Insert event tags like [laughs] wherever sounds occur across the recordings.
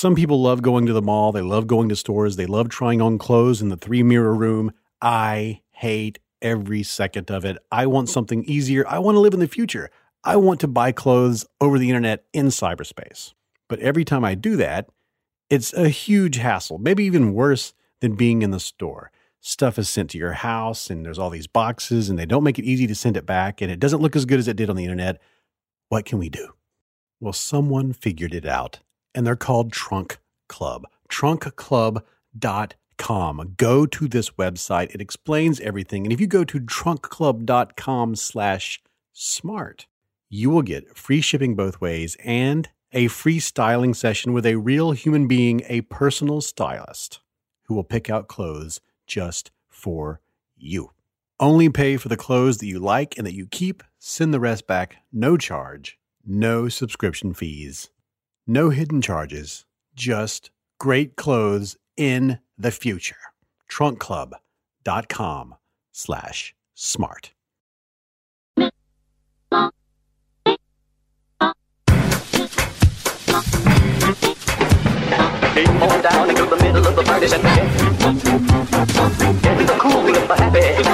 Some people love going to the mall. They love going to stores. They love trying on clothes in the three mirror room. I hate every second of it. I want something easier. I want to live in the future. I want to buy clothes over the internet in cyberspace. But every time I do that, it's a huge hassle, maybe even worse than being in the store. Stuff is sent to your house and there's all these boxes and they don't make it easy to send it back and it doesn't look as good as it did on the internet. What can we do? Well, someone figured it out and they're called Trunk Club. TrunkClub.com. Go to this website. It explains everything. And if you go to trunkclub.com slash smart, you will get free shipping both ways and a free styling session with a real human being, a personal stylist who will pick out clothes just for you. Only pay for the clothes that you like and that you keep, send the rest back, no charge, no subscription fees, no hidden charges, just great clothes in the future. Trunkclub.com slash smart.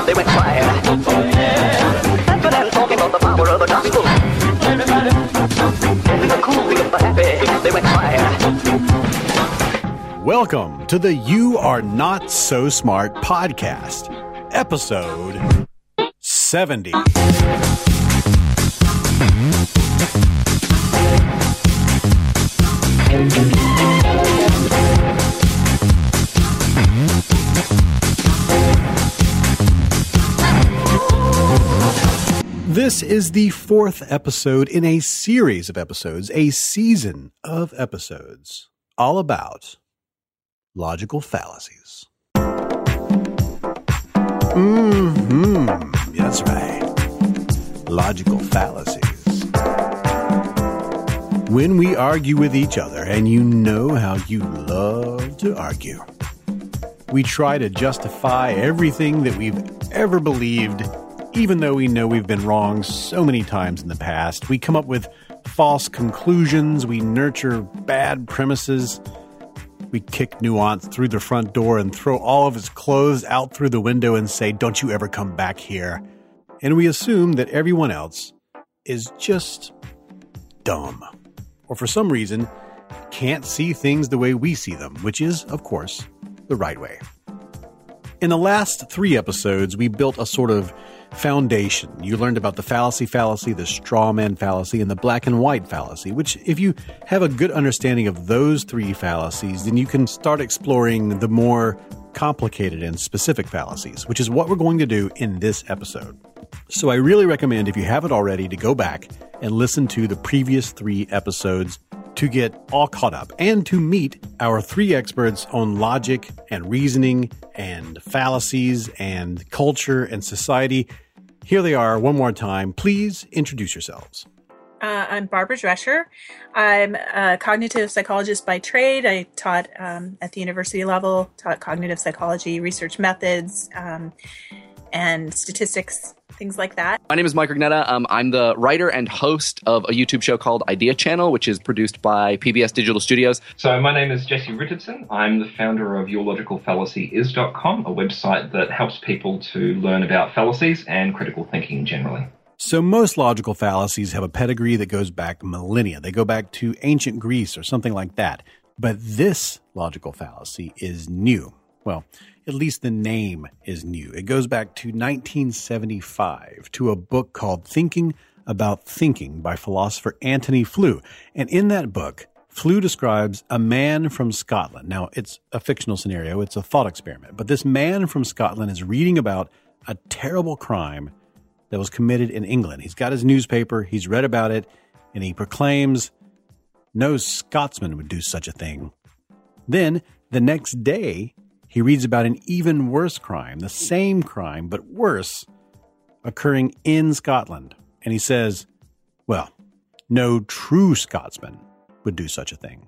They went quiet. Dancing and talking about the power of the gospel. Welcome to the You Are Not So Smart podcast, episode 70. This is the fourth episode in a series of episodes, a season of episodes, all about logical fallacies. Hmm, that's right. Logical fallacies. When we argue with each other, and you know how you love to argue, we try to justify everything that we've ever believed, even though we know we've been wrong so many times in the past. We come up with false conclusions, we nurture bad premises. We kick Nuance through the front door and throw all of his clothes out through the window and say, Don't you ever come back here. And we assume that everyone else is just dumb. Or for some reason, can't see things the way we see them, which is, of course, the right way. In the last three episodes, we built a sort of foundation. You learned about the fallacy fallacy, the straw man fallacy, and the black and white fallacy, which, if you have a good understanding of those three fallacies, then you can start exploring the more complicated and specific fallacies, which is what we're going to do in this episode. So I really recommend, if you haven't already, to go back and listen to the previous three episodes to get all caught up and to meet our three experts on logic and reasoning and fallacies and culture and society. Here they are one more time. Please introduce yourselves. Uh, I'm Barbara Drescher. I'm a cognitive psychologist by trade. I taught um, at the university level, taught cognitive psychology, research methods, um, and statistics, things like that. My name is Mike Rugnetta. Um, I'm the writer and host of a YouTube show called Idea Channel, which is produced by PBS Digital Studios. So my name is Jesse Richardson. I'm the founder of YourLogicalFallacyIs.com, a website that helps people to learn about fallacies and critical thinking generally. So, most logical fallacies have a pedigree that goes back millennia. They go back to ancient Greece or something like that. But this logical fallacy is new. Well, at least the name is new. It goes back to 1975 to a book called Thinking About Thinking by philosopher Antony Flew. And in that book, Flew describes a man from Scotland. Now, it's a fictional scenario, it's a thought experiment, but this man from Scotland is reading about a terrible crime that was committed in England. He's got his newspaper, he's read about it, and he proclaims No Scotsman would do such a thing. Then, the next day, he reads about an even worse crime, the same crime, but worse, occurring in Scotland. And he says, well, no true Scotsman would do such a thing.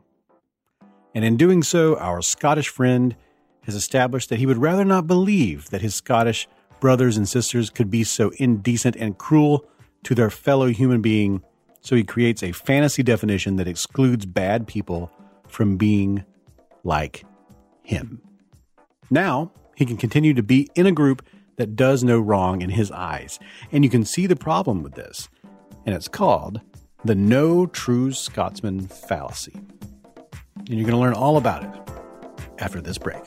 And in doing so, our Scottish friend has established that he would rather not believe that his Scottish brothers and sisters could be so indecent and cruel to their fellow human being, so he creates a fantasy definition that excludes bad people from being like him. Now, he can continue to be in a group that does no wrong in his eyes. And you can see the problem with this. And it's called the No True Scotsman Fallacy. And you're going to learn all about it after this break.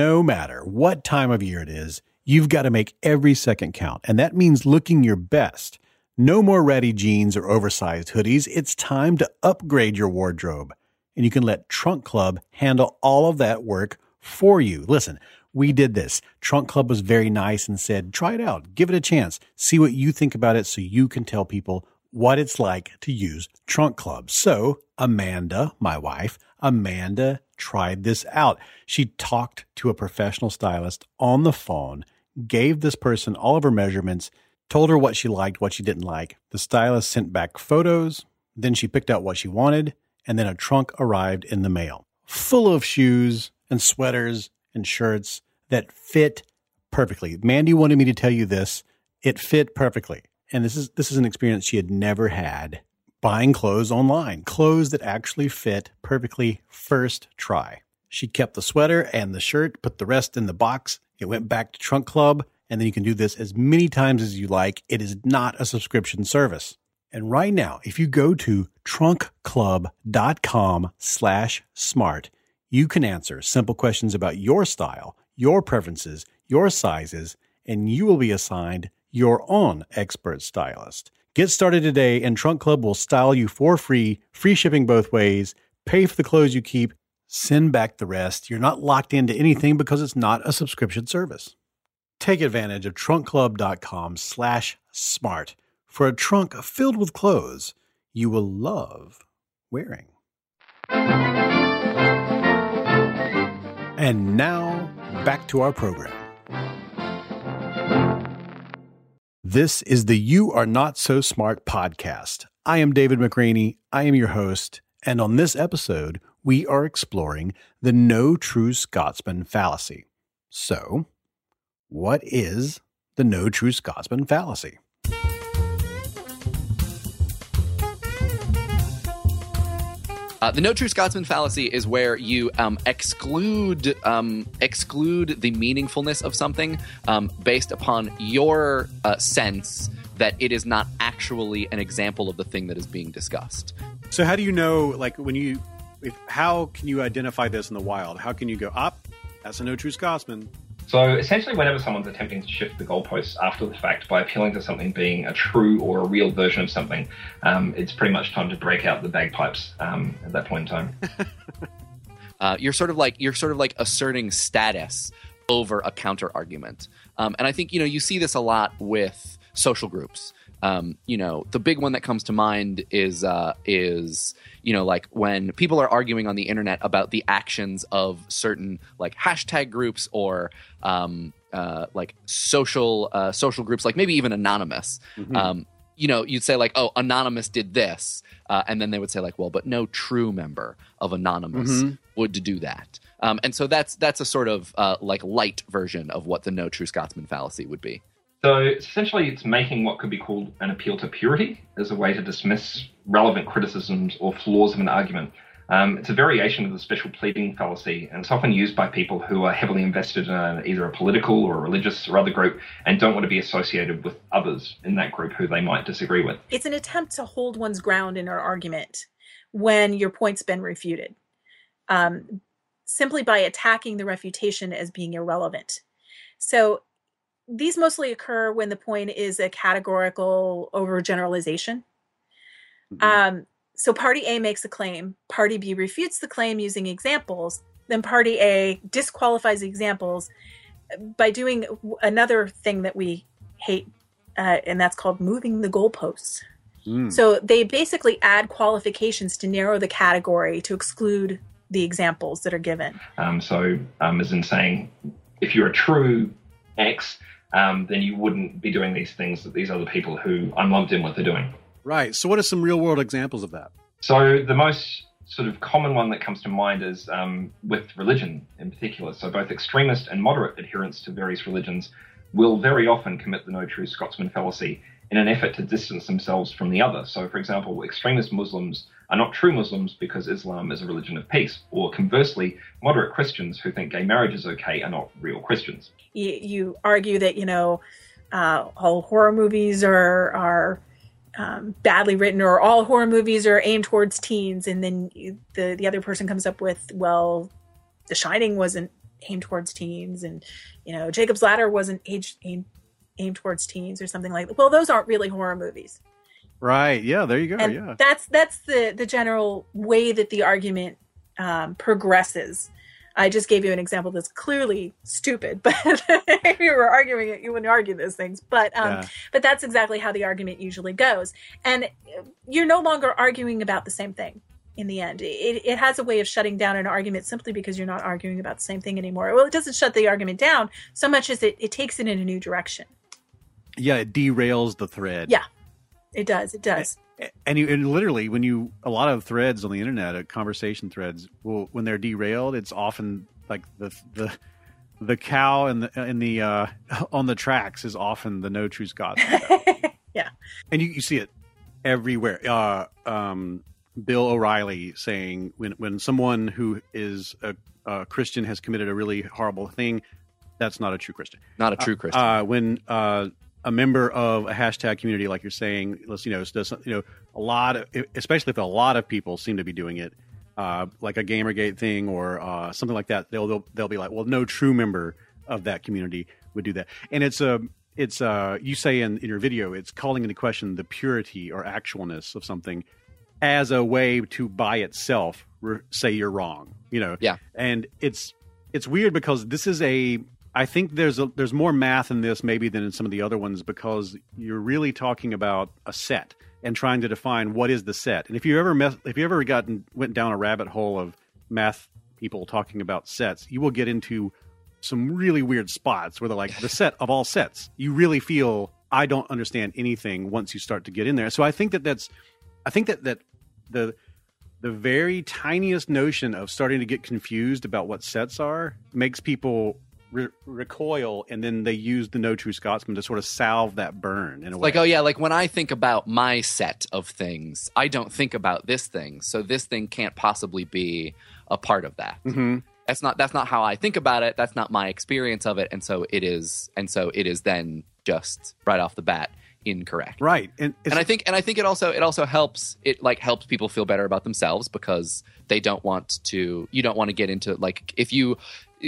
No matter what time of year it is, you've got to make every second count. And that means looking your best. No more ratty jeans or oversized hoodies. It's time to upgrade your wardrobe. And you can let Trunk Club handle all of that work for you. Listen, we did this. Trunk Club was very nice and said, try it out, give it a chance, see what you think about it so you can tell people what it's like to use Trunk Club. So, Amanda, my wife, Amanda tried this out. She talked to a professional stylist on the phone, gave this person all of her measurements, told her what she liked, what she didn't like. The stylist sent back photos. Then she picked out what she wanted, and then a trunk arrived in the mail full of shoes and sweaters and shirts that fit perfectly. Mandy wanted me to tell you this. It fit perfectly. And this is this is an experience she had never had buying clothes online, clothes that actually fit perfectly first try. She kept the sweater and the shirt, put the rest in the box. It went back to Trunk Club, and then you can do this as many times as you like. It is not a subscription service. And right now, if you go to trunkclub.com slash smart, you can answer simple questions about your style, your preferences, your sizes, and you will be assigned your own expert stylist. Get started today, and Trunk Club will style you for free, free shipping both ways, pay for the clothes you keep, send back the rest. You're not locked into anything because it's not a subscription service. Take advantage of trunkclub.com slash smart for a trunk filled with clothes you will love wearing. And now, back to our program. This is the You Are Not So Smart podcast. I am David McRaney. I am your host. And on this episode, we are exploring the no true Scotsman fallacy. So, what is the no true Scotsman fallacy? Uh, the no true Scotsman fallacy is where you um, exclude um, exclude the meaningfulness of something um, based upon your uh, sense that it is not actually an example of the thing that is being discussed. So, how do you know, like, when you, if, how can you identify this in the wild? How can you go, up? That's a no true Scotsman. So essentially, whenever someone's attempting to shift the goalposts after the fact by appealing to something being a true or a real version of something, um, it's pretty much time to break out the bagpipes um, at that point in time. [laughs] uh, you're sort of like you're sort of like asserting status over a counter argument, um, and I think you know you see this a lot with social groups. Um, you know, the big one that comes to mind is uh, is you know like when people are arguing on the internet about the actions of certain like hashtag groups or um, uh, like social uh, social groups, like maybe even anonymous. Mm-hmm. Um, you know, you'd say like, "Oh, anonymous did this," uh, and then they would say like, "Well, but no true member of anonymous mm-hmm. would do that." Um, and so that's that's a sort of uh, like light version of what the no true Scotsman fallacy would be. So essentially, it's making what could be called an appeal to purity as a way to dismiss relevant criticisms or flaws of an argument. Um, it's a variation of the special pleading fallacy, and it's often used by people who are heavily invested in a, either a political or a religious or other group and don't want to be associated with others in that group who they might disagree with. It's an attempt to hold one's ground in an argument when your point's been refuted. Um, simply by attacking the refutation as being irrelevant. So these mostly occur when the point is a categorical overgeneralization. Mhm. Um, so party A makes a claim, party B refutes the claim using examples, then party A disqualifies the examples by doing another thing that we hate, uh, and that's called moving the goalposts. Mm. So they basically add qualifications to narrow the category to exclude the examples that are given. Um, so, um, as in saying, if you're a true X, um, then you wouldn't be doing these things that these other people who I'm lumped in with are doing. Right. So, what are some real world examples of that? So the most sort of common one that comes to mind is um, with religion in particular. So both extremist and moderate adherents to various religions will very often commit the no true Scotsman fallacy in an effort to distance themselves from the other. So, for example, extremist Muslims are not true Muslims because Islam is a religion of peace, or conversely, moderate Christians who think gay marriage is okay are not real Christians. You, you argue that you know uh, all horror movies are are um, badly written, or all horror movies are aimed towards teens, and then you, the the other person comes up with, well, The Shining wasn't aimed towards teens, and you know Jacob's Ladder wasn't aimed aimed towards teens, or something like that. Well, those aren't really horror movies. Right. Yeah. There you go. and yeah. that's that's the the general way that the argument um, progresses. I just gave you an example that's clearly stupid, [laughs] but if you were arguing it, you wouldn't argue those things. But um, Yeah. but that's exactly how the argument usually goes, and you're no longer arguing about the same thing. In the end, it, it has a way of shutting down an argument simply because you're not arguing about the same thing anymore. Well, it doesn't shut the argument down so much as it, it takes it in a new direction. Yeah. It derails the thread. Yeah. It does. It does. and you and literally when you a lot of threads on the internet uh, conversation threads will when they're derailed it's often like the the the cow and the in the uh [laughs] on the tracks is often the no true scots [laughs] Yeah. and you, you see it everywhere uh um bill o'reilly saying when when someone who is a, a christian has committed a really horrible thing that's not a true christian Not a true Christian. uh, when uh, a member of a hashtag community, like you're saying, let's you know, does you know a lot of, especially if a lot of people seem to be doing it, uh, like a GamerGate thing or uh, something like that, they'll, they'll they'll be like, well, no true member of that community would do that, and it's a it's uh you say in, in your video, it's calling into question the purity or actualness of something as a way to by itself re- say you're wrong, you know, Yeah. and it's it's weird because this is a I think there's a there's more math in this maybe than in some of the other ones because you're really talking about a set and trying to define what is the set. And if you ever mess, if you ever gotten went down a rabbit hole of math people talking about sets, you will get into some really weird spots where they're like the set of all sets. You really feel I don't understand anything once you start to get in there. So I think that that's I think that that the the very tiniest notion of starting to get confused about what sets are makes people re- recoil, and then they use the No True Scotsman to sort of salve that burn in a way. like oh yeah like when i think about my set of things i don't think about this thing so this thing can't possibly be a part of that Mhm. that's not that's not how i think about it that's not my experience of it and so it is and so it is then just right off the bat incorrect right, and, and I think and I think it also it also helps it like helps people feel better about themselves because they don't want to you don't want to get into like if you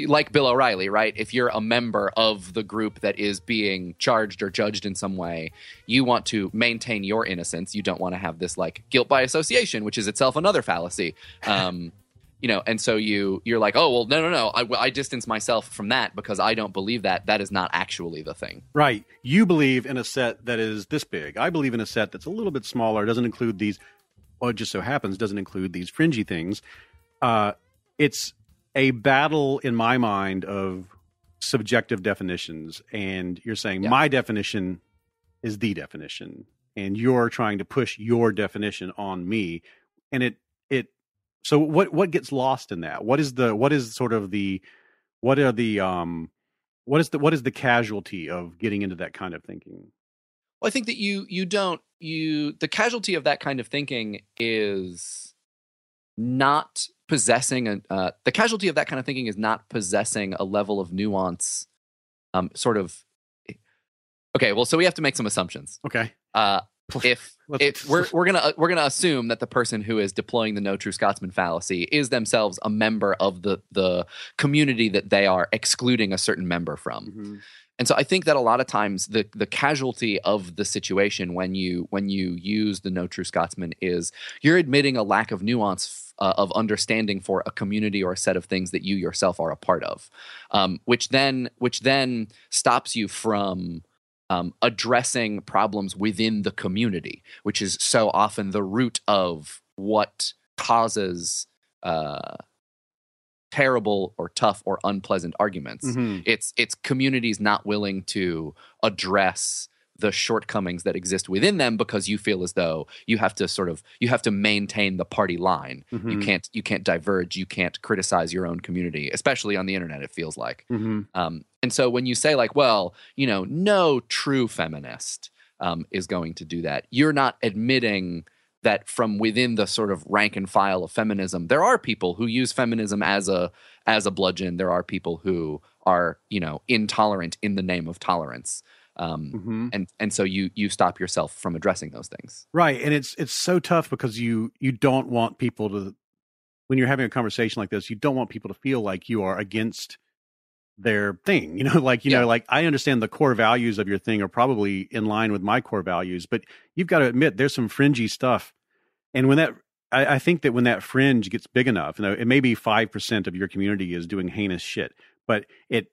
like Bill O'Reilly, right? If you're a member of the group that is being charged or judged in some way, you want to maintain your innocence. You don't want to have this like guilt by association, which is itself another fallacy. [laughs] Um, you know, and so you you're like, oh well, no, no, no. I, I distance myself from that because I don't believe that. That is not actually the thing. right. You believe in a set that is this big. I believe in a set that's a little bit smaller. Doesn't include these. It just so happens doesn't include these fringy things. Uh, it's a battle in my mind of subjective definitions, and you're saying Yeah. my definition is the definition, and you're trying to push your definition on me, and it it. So what what gets lost in that? What is the what is sort of the what are the um what is the what is the casualty of getting into that kind of thinking? Well, I think that you you don't you the casualty of that kind of thinking is not possessing a uh, the casualty of that kind of thinking is not possessing a level of nuance, um, sort of. Okay, well, so we have to make some assumptions. Okay. Uh, if [laughs] if we're [laughs] we're gonna we're gonna assume that the person who is deploying the no true Scotsman fallacy is themselves a member of the the community that they are excluding a certain member from. Mhm. And so I think that a lot of times the the casualty of the situation when you when you use the no true Scotsman is you're admitting a lack of nuance uh, of understanding for a community or a set of things that you yourself are a part of, um, which then which then stops you from um, addressing problems within the community, which is so often the root of what causes uh, terrible or tough or unpleasant arguments Mhm. it's it's communities not willing to address the shortcomings that exist within them because you feel as though you have to sort of you have to maintain the party line you Mhm. can't you can't diverge you can't criticize your own community especially on the internet it feels like Mhm. um, and so when you say like well you know no true feminist um, is going to do that you're not admitting that from within the sort of rank and file of feminism there are people who use feminism as a as a bludgeon. There are people who are you know intolerant in the name of tolerance. Um, Mhm. and and so you you stop yourself from addressing those things. Right, and it's it's so tough because you you don't want people to when you're having a conversation like this, you don't want people to feel like you are against their thing. You know, [laughs] like you Yeah. know, like I understand the core values of your thing are probably in line with my core values, but you've got to admit there's some fringy stuff. And when that I, I think that when that fringe gets big enough, you know, it may be five percent of your community is doing heinous shit, but it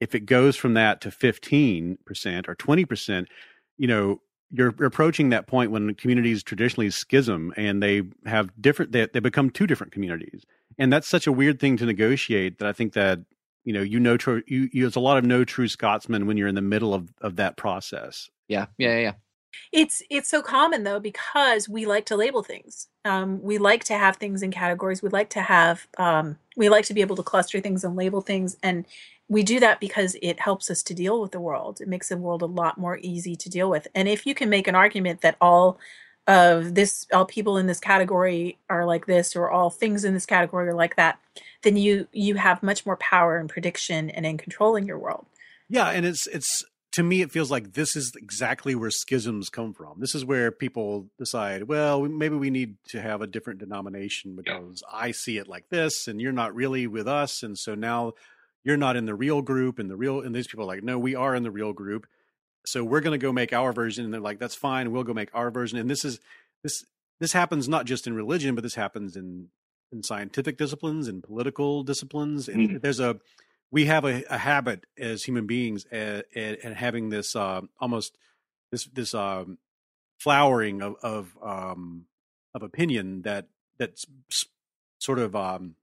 if it goes from that to fifteen percent or twenty percent, you know, you're approaching that point when communities traditionally schism and they have different they, they become two different communities and that's such a weird thing to negotiate that i think that you know you know true you, you there's a lot of no true scotsman when you're in the middle of of that process yeah yeah yeah, yeah. It's it's so common though because we like to label things. Um, we like to have things in categories. We like to have um, we like to be able to cluster things and label things, and we do that because it helps us to deal with the world. It makes the world a lot more easy to deal with. And if you can make an argument that all of this all people in this category are like this or all things in this category are like that then you you have much more power in prediction and in controlling your world. Yeah and it's it's to me it feels like this is exactly where schisms come from. This is where people decide well maybe we need to have a different denomination because i see it like this and you're not really with us and so now you're not in the real group and the real and these people are like no we are in the real group so we're going to go make our version and they're like that's fine we'll go make our version and this is this this happens not just in religion but this happens in in scientific disciplines and political disciplines and Mhm. there's a we have a, a habit as human beings at having this uh, almost this this um, flowering of of um, of opinion that that's sort of um,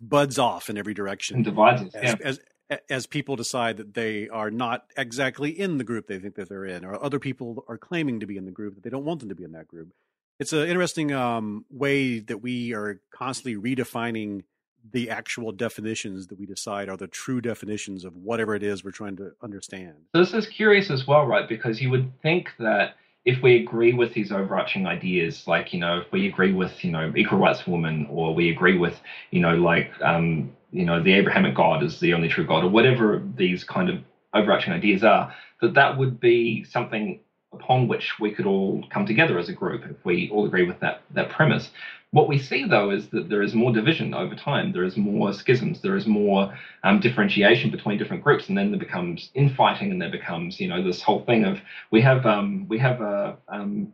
buds off in every direction and divides us. as, Yeah. as as people decide that they are not exactly in the group they think that they're in, or other people are claiming to be in the group that they don't want them to be in that group. It's an interesting um, way that we are constantly redefining the actual definitions that we decide are the true definitions of whatever it is we're trying to understand. This is curious as well, right? Because you would think that if we agree with these overarching ideas, like you know, if we agree with you know equal rights for women, or we agree with you know like um, you know the Abrahamic God is the only true God, or whatever these kind of overarching ideas are, that that would be something upon which we could all come together as a group if we all agree with that that premise. What we see though is that there is more division over time. There is more schisms. There is more um, differentiation between different groups, and then there becomes infighting, and there becomes you know this whole thing of we have um, we have uh, um,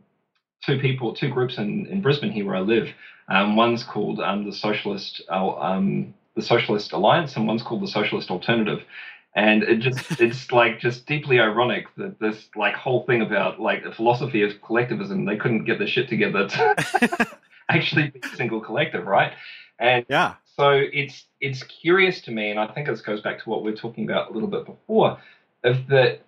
two people, two groups in, in Brisbane here where I live. Um, one's called um, the Socialist uh, um, the Socialist Alliance, and one's called the Socialist Alternative. And it just [laughs] it's like just deeply ironic that this like whole thing about like the philosophy of collectivism, they couldn't get their shit together to [laughs] actually be a single collective, right? And Yeah, so it's it's curious to me, and I think this goes back to what we were talking about a little bit before, of that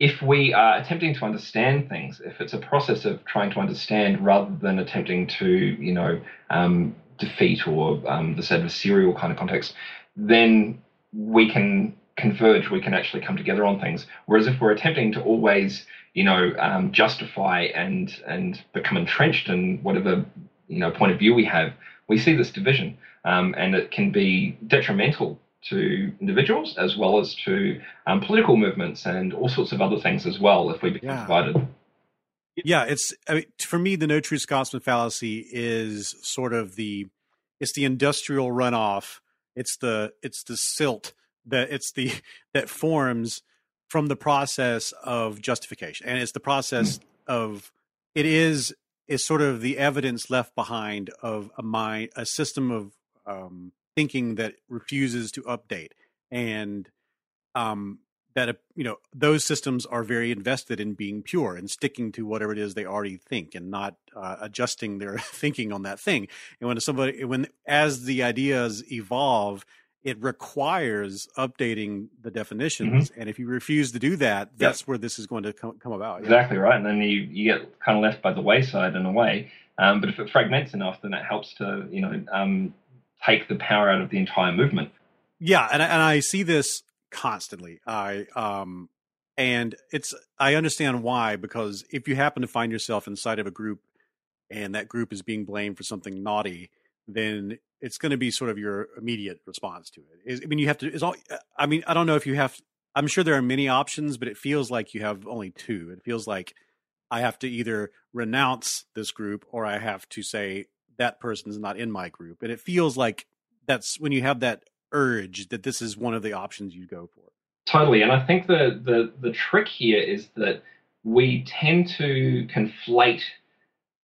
if we are attempting to understand things, if it's a process of trying to understand rather than attempting to, you know, um, defeat or um, of serial kind of context, then we can converge. We can actually come together on things. Whereas if we're attempting to always, you know, um, justify and and become entrenched in whatever you know point of view we have, we see this division, um, and it can be detrimental to individuals as well as to um, political movements and all sorts of other things as well if we become Yeah. divided. Yeah, it's I mean, for me the no true Scotsman fallacy is sort of the it's the industrial runoff. It's the it's the silt that it's the [laughs] that forms from the process of justification, and it's the process mm. of it is is sort of the evidence left behind of a mind a system of um, thinking that refuses to update and um, that you know those systems are very invested in being pure and sticking to whatever it is they already think and not uh, adjusting their [laughs] thinking on that thing and when somebody when as the ideas evolve it requires updating the definitions mm-hmm. and if you refuse to do that that's yep. where this is going to come, come about exactly yeah. right and then you, you get kind of left by the wayside in a way um, but if it fragments enough then it helps to you know um, take the power out of the entire movement yeah and I, and I see this constantly. I um and it's I understand why because if you happen to find yourself inside of a group and that group is being blamed for something naughty, then it's going to be sort of your immediate response to it. I mean, you have to. It's all. I mean, I don't know if you have. I'm sure there are many options, but it feels like you have only two. It feels like I have to either renounce this group or I have to say that person is not in my group. And it feels like that's when you have that urge that this is one of the options you go for. Totally, and I think the the the trick here is that we tend to conflate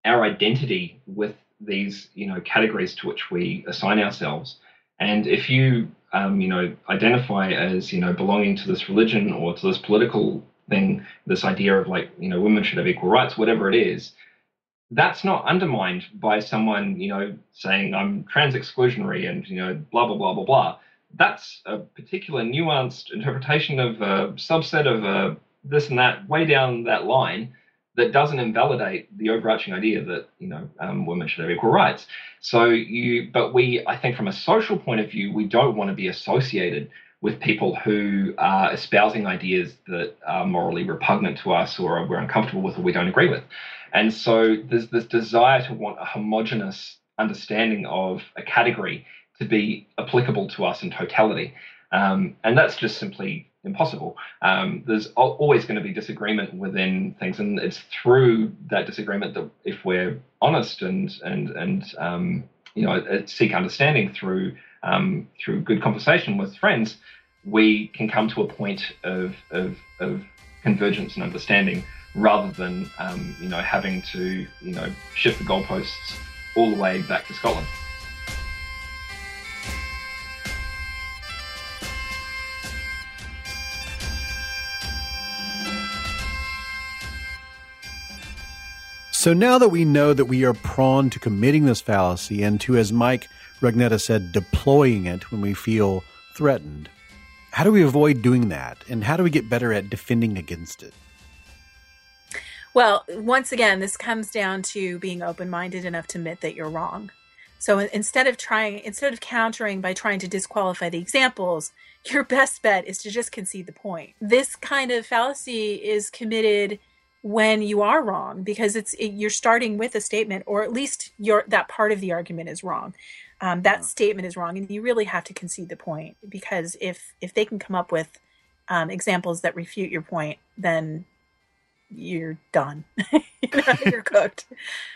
our identity with these you know categories to which we assign ourselves. And if you um, you know identify as you know belonging to this religion or to this political thing, this idea of like you know women should have equal rights, whatever it is, that's not undermined by someone, you know, saying I'm trans exclusionary and, you know, blah, blah, blah, blah, blah. That's a particular nuanced interpretation of a subset of a this and that way down that line that doesn't invalidate the overarching idea that, you know, um, women should have equal rights. So you, but we, I think from a social point of view, we don't want to be associated with people who are espousing ideas that are morally repugnant to us or we're uncomfortable with or we don't agree with. And so there's this desire to want a homogenous understanding of a category to be applicable to us in totality. Um, and that's just simply impossible. Um, there's always going to be disagreement within things, and it's through that disagreement that if we're honest and and and um, you know seek understanding through um, through good conversation with friends, we can come to a point of of, of convergence and understanding rather than um, you know having to you know shift the goalposts all the way back to Scotland. So now that we know that we are prone to committing this fallacy and to, as Mike Rugnetta said, deploying it when we feel threatened, how do we avoid doing that? And how do we get better at defending against it? Well, once again, this comes down to being open minded enough to admit that you're wrong. So instead of trying, instead of countering by trying to disqualify the examples, your best bet is to just concede the point. This kind of fallacy is committed when you are wrong because it's it, you're starting with a statement, or at least your that part of the argument is wrong. Um, that yeah. statement is wrong, and you really have to concede the point because if if they can come up with um, examples that refute your point, then you're done. [laughs] you're [laughs] cooked.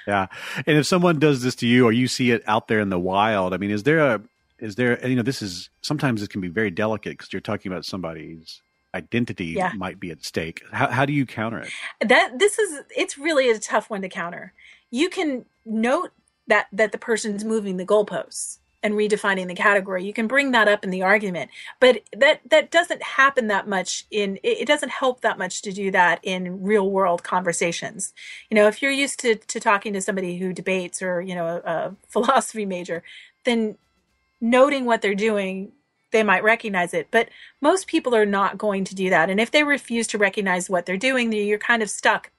Yeah. And if someone does this to you or you see it out there in the wild, I mean, is there a, is there, you know, this is sometimes it can be very delicate because you're talking about somebody's identity yeah. might be at stake. How, how do you counter it? That this is, it's really a tough one to counter. You can note that, that the person's moving the goalposts and redefining the category. You can bring that up in the argument, but that that doesn't happen that much in it doesn't help that much to do that in real world conversations. You know, if you're used to to talking to somebody who debates or, you know, a, a [laughs] philosophy major, then noting what they're doing they might recognize it. But most people are not going to do that. And if they refuse to recognize what they're doing, you're kind of stuck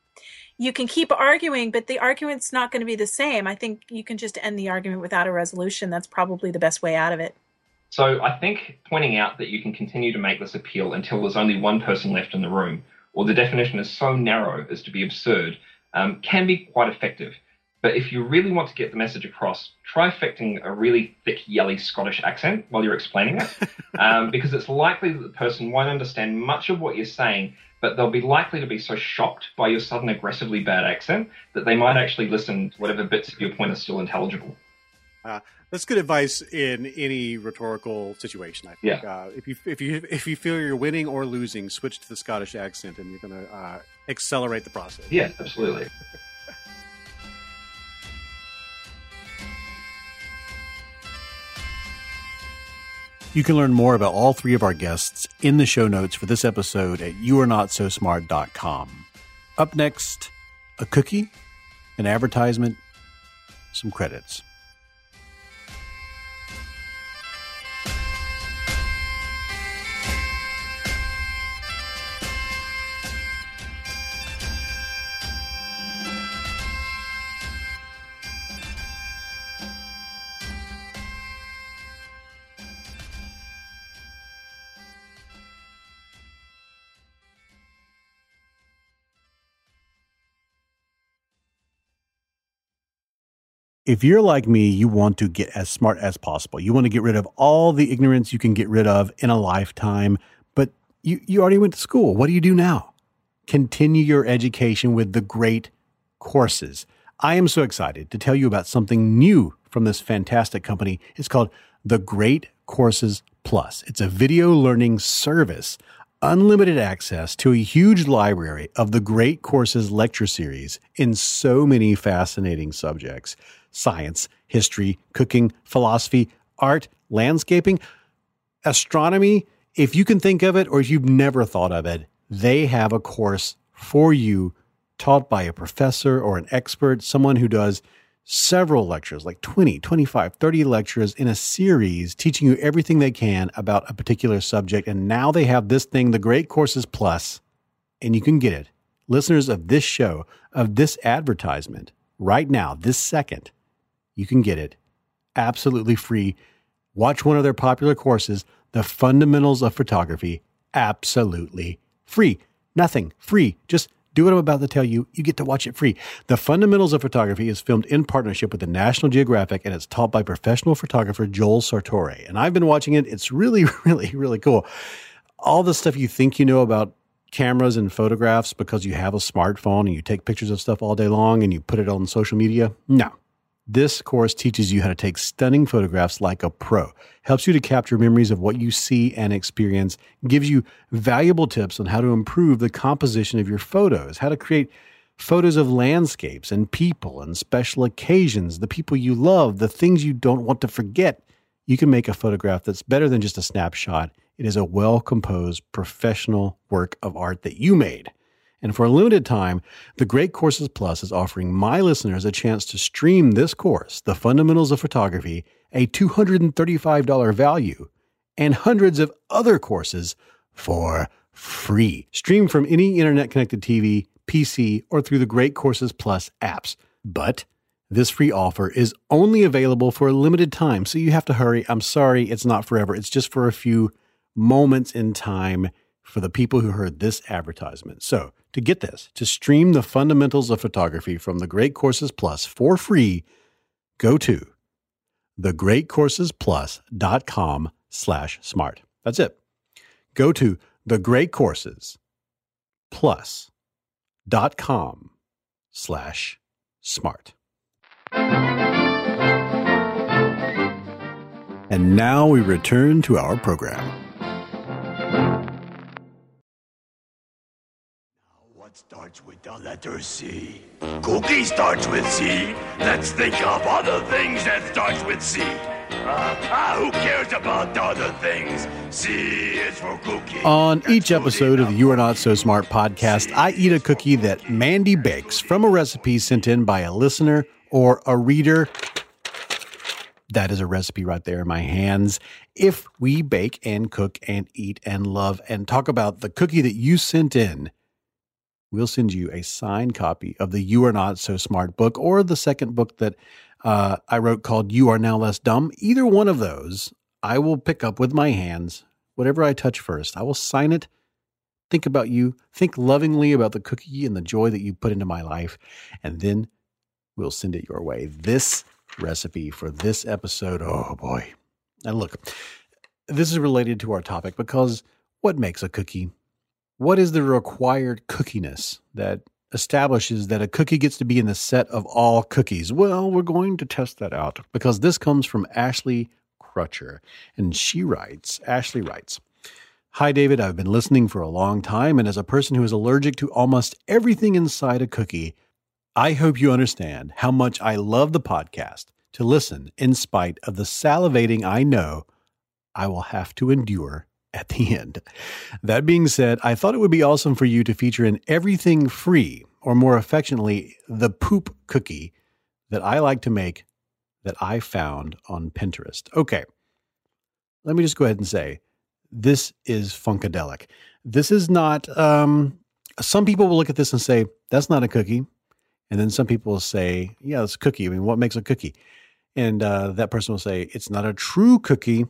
you can keep arguing, but the argument's not going to be the same. I think you can just end the argument without a resolution. That's probably the best way out of it. So I think pointing out that you can continue to make this appeal until there's only one person left in the room, or the definition is so narrow as to be absurd, um, can be quite effective. But if you really want to get the message across, try affecting a really thick, yelly Scottish accent while you're explaining it, [laughs] um, because it's likely that the person won't understand much of what you're saying, but they'll be likely to be so shocked by your sudden aggressively bad accent that they might actually listen to whatever bits of your point are still intelligible. Uh, that's good advice in any rhetorical situation. I think. Yeah. Uh, if you if you if you feel you're winning or losing, switch to the Scottish accent, and you're going to uh, accelerate the process. Yeah, absolutely. You can learn more about all three of our guests in the show notes for this episode at youarenotsosmart.com. Up next, a cookie, an advertisement, some credits. If you're like me, you want to get as smart as possible. You want to get rid of all the ignorance you can get rid of in a lifetime, but you, you already went to school. What do you do now? Continue your education with the great courses. I am so excited to tell you about something new from this fantastic company. It's called The Great Courses Plus. It's a video learning service, unlimited access to a huge library of the Great Courses lecture series in so many fascinating subjects science, history, cooking, philosophy, art, landscaping, astronomy. If you can think of it or if you've never thought of it, they have a course for you taught by a professor or an expert, someone who does several lectures, like 20, 25, 30 lectures in a series, teaching you everything they can about a particular subject. And now they have this thing, the Great Courses Plus, and you can get it. Listeners of this show, of this advertisement, right now, this second, you can get it absolutely free. Watch one of their popular courses, The Fundamentals of Photography, absolutely free. Nothing, free. Just do what I'm about to tell you. You get to watch it free. The Fundamentals of Photography is filmed in partnership with the National Geographic and it's taught by professional photographer Joel Sartore. And I've been watching it. It's really, [laughs] really, really cool. All the stuff you think you know about cameras and photographs because you have a smartphone and you take pictures of stuff all day long and you put it on social media. No, this course teaches you how to take stunning photographs like a pro, helps you to capture memories of what you see and experience, gives you valuable tips on how to improve the composition of your photos, how to create photos of landscapes and people and special occasions, the people you love, the things you don't want to forget. You can make a photograph that's better than just a snapshot. It is a well composed, professional work of art that you made. And for a limited time, the Great Courses Plus is offering my listeners a chance to stream this course, The Fundamentals of Photography, a $235 value, and hundreds of other courses for free. Stream from any internet connected TV, PC, or through the Great Courses Plus apps. But this free offer is only available for a limited time, so you have to hurry. I'm sorry, it's not forever. It's just for a few moments in time for the people who heard this advertisement. So, to get this, to stream the fundamentals of photography from the Great Courses Plus for free, go to thegreatcoursesplus.com slash smart. That's it. Go to thegreatcoursesplus.com slash smart. And now we return to our program. What starts with the letter C? Cookie starts with C. Let's think of other things that starts with C. Uh, ah, who cares about other things? C is for cookie. On That's each episode of the You Are Not. So Smart podcast, I eat a cookie that Mandy bakes from a recipe sent in by a listener or a reader. That is a recipe right there in my hands. If we bake and cook and eat and love and talk about the cookie that you sent in, we'll send you a signed copy of the You Are Not So Smart book or the second book that uh, I wrote called You Are Now Less Dumb. Either one of those, I will pick up with my hands, whatever I touch first. I will sign it, think about you, think lovingly about the cookie and the joy that you put into my life, and then we'll send it your way. This recipe for this episode, oh boy. Now, look, this is related to our topic because what makes a cookie? What is the required cookiness that establishes that a cookie gets to be in the set of all cookies? Well, we're going to test that out because this comes from Ashley Crutcher. And she writes Ashley writes, Hi, David. I've been listening for a long time, and as a person who is allergic to almost everything inside a cookie, I hope you understand how much I love the podcast to listen in spite of the salivating I know I will have to endure at the end. That being said, I thought it would be awesome for you to feature an everything free, or more affectionately, the poop cookie that I like to make that I found on Pinterest. Okay, let me just go ahead and say this is Funkadelic. This is not, um, some people will look at this and say, that's not a cookie. And then some people will say, yeah, it's a cookie. I mean, what makes a cookie? And uh, that person will say, it's not a true cookie.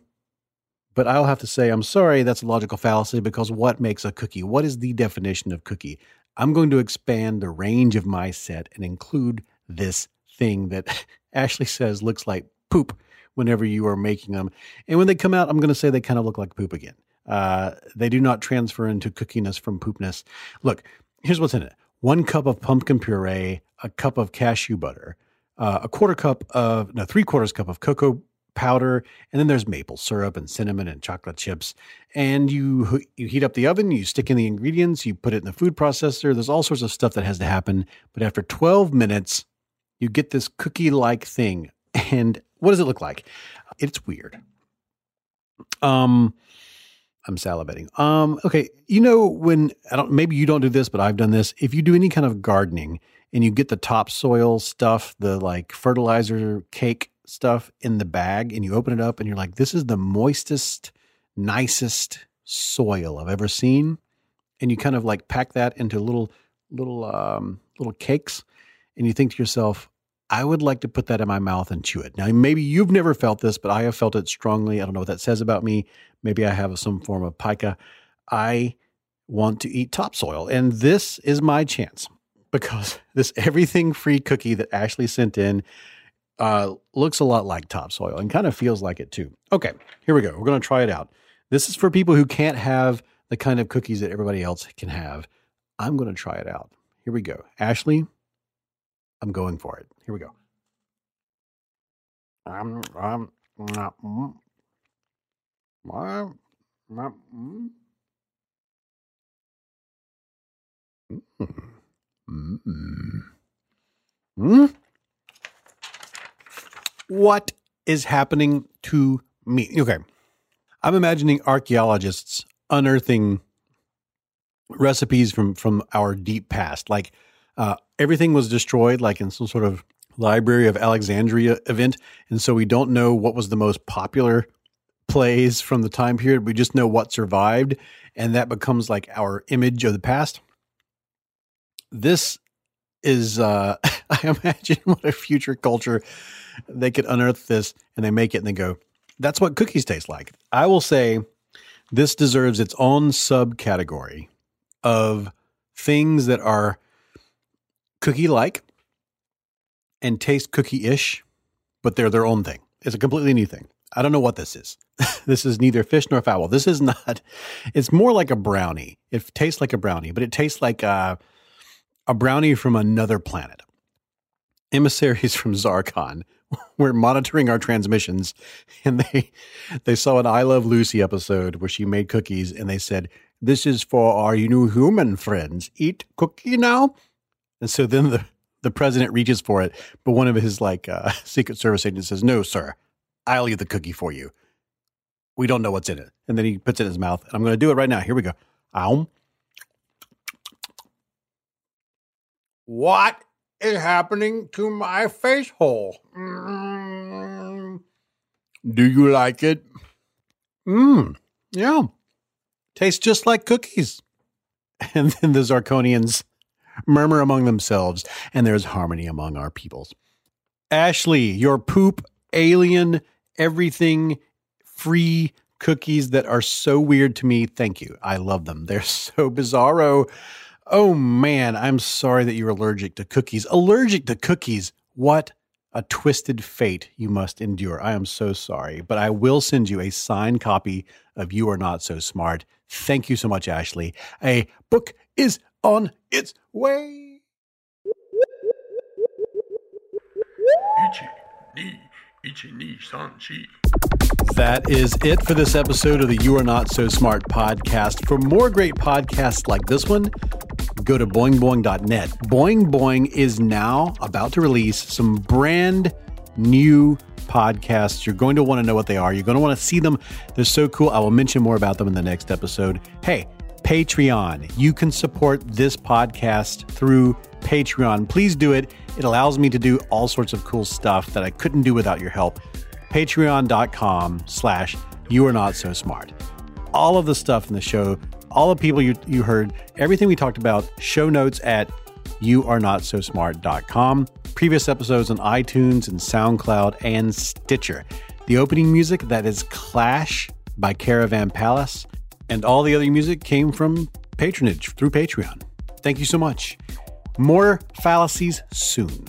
But I'll have to say, I'm sorry, that's a logical fallacy because what makes a cookie? What is the definition of cookie? I'm going to expand the range of my set and include this thing that [laughs] Ashley says looks like poop whenever you are making them. And when they come out, I'm going to say they kind of look like poop again. Uh, they do not transfer into cookiness from poopness. Look, here's what's in it one cup of pumpkin puree, a cup of cashew butter, uh, a quarter cup of, no, three quarters cup of cocoa powder, and then there's maple syrup and cinnamon and chocolate chips. And you you heat up the oven, you stick in the ingredients, you put it in the food processor. There's all sorts of stuff that has to happen. But after 12 minutes, you get this cookie-like thing. [laughs] And what does it look like? It's weird. Um I'm salivating. Um okay, you know when I don't maybe you don't do this, but I've done this. If you do any kind of gardening and you get the topsoil stuff, the like fertilizer cake stuff in the bag and you open it up and you're like, this is the moistest, nicest soil I've ever seen. And you kind of like pack that into little, little, um, little cakes. And you think to yourself, I would like to put that in my mouth and chew it. Now, maybe you've never felt this, but I have felt it strongly. I don't know what that says about me. Maybe I have some form of pica. I want to eat topsoil. And this is my chance because [laughs] this everything free cookie that Ashley sent in uh, looks a lot like topsoil and kind of feels like it too. Okay, here we go. We're going to try it out. This is for people who can't have the kind of cookies that everybody else can have. I'm going to try it out. Here we go. Ashley, I'm going for it. Here we go. Um, um, mm, mm, mm, mm, mm, mm what is happening to me? Okay. I'm imagining archaeologists unearthing recipes from from our deep past. Like uh, everything was destroyed, like in some sort of Library of Alexandria event, and so we don't know what was the most popular plays from the time period. We just know what survived, and that becomes like our image of the past. This is, uh, [laughs] I imagine, what a future culture they could unearth this and they make it and they go, that's what cookies taste like. I will say this deserves its own subcategory of things that are cookie like and taste cookie ish, but they're their own thing. It's a completely new thing. I don't know what this is. [laughs] this is neither fish nor fowl. This is [laughs] not, it's more like a brownie. It tastes like a brownie, but it tastes like a, a brownie from another planet. Emissaries [laughs] from Zarkon [laughs] were monitoring our transmissions and they they saw an I Love Lucy episode where she made cookies and they said, This is for our new human friends. Eat cookie now. And so then the, the president reaches for it, but one of his like uh, [laughs] Secret Service agents says, No, sir, I'll eat the cookie for you. We don't know what's in it. And then he puts it in his mouth. And I'm going to do it right now. Here we go. Ow. What is happening to my face hole? Mm. Do you like it? Mmm, yeah. Tastes just like cookies. [laughs] And then the Zarconians murmur among themselves, and there's harmony among our peoples. Ashley, your poop, alien, everything free cookies that are so weird to me. Thank you. I love them. They're so bizarro. Oh man, I'm sorry that you're allergic to cookies. Allergic to cookies? What a twisted fate you must endure. I am so sorry, but I will send you a signed copy of You Are Not So Smart. Thank you so much, Ashley. A book is on its way. Ichi, ni, ichi, ni, san, chi. That is it for this episode of the You Are Not So Smart podcast. For more great podcasts like this one, go to boingboing.net. Boing Boing is now about to release some brand new podcasts. You're going to want to know what they are. You're going to want to see them. They're so cool. I will mention more about them in the next episode. Hey, Patreon. You can support this podcast through Patreon. Please do it. It allows me to do all sorts of cool stuff that I couldn't do without your help. Patreon.com slash you are not so smart. All of the stuff in the show, all the people you, you heard, everything we talked about, show notes at youarenotsosmart.com. Previous episodes on iTunes and SoundCloud and Stitcher. The opening music, that is Clash by Caravan Palace. And all the other music came from patronage through Patreon. Thank you so much. More fallacies soon.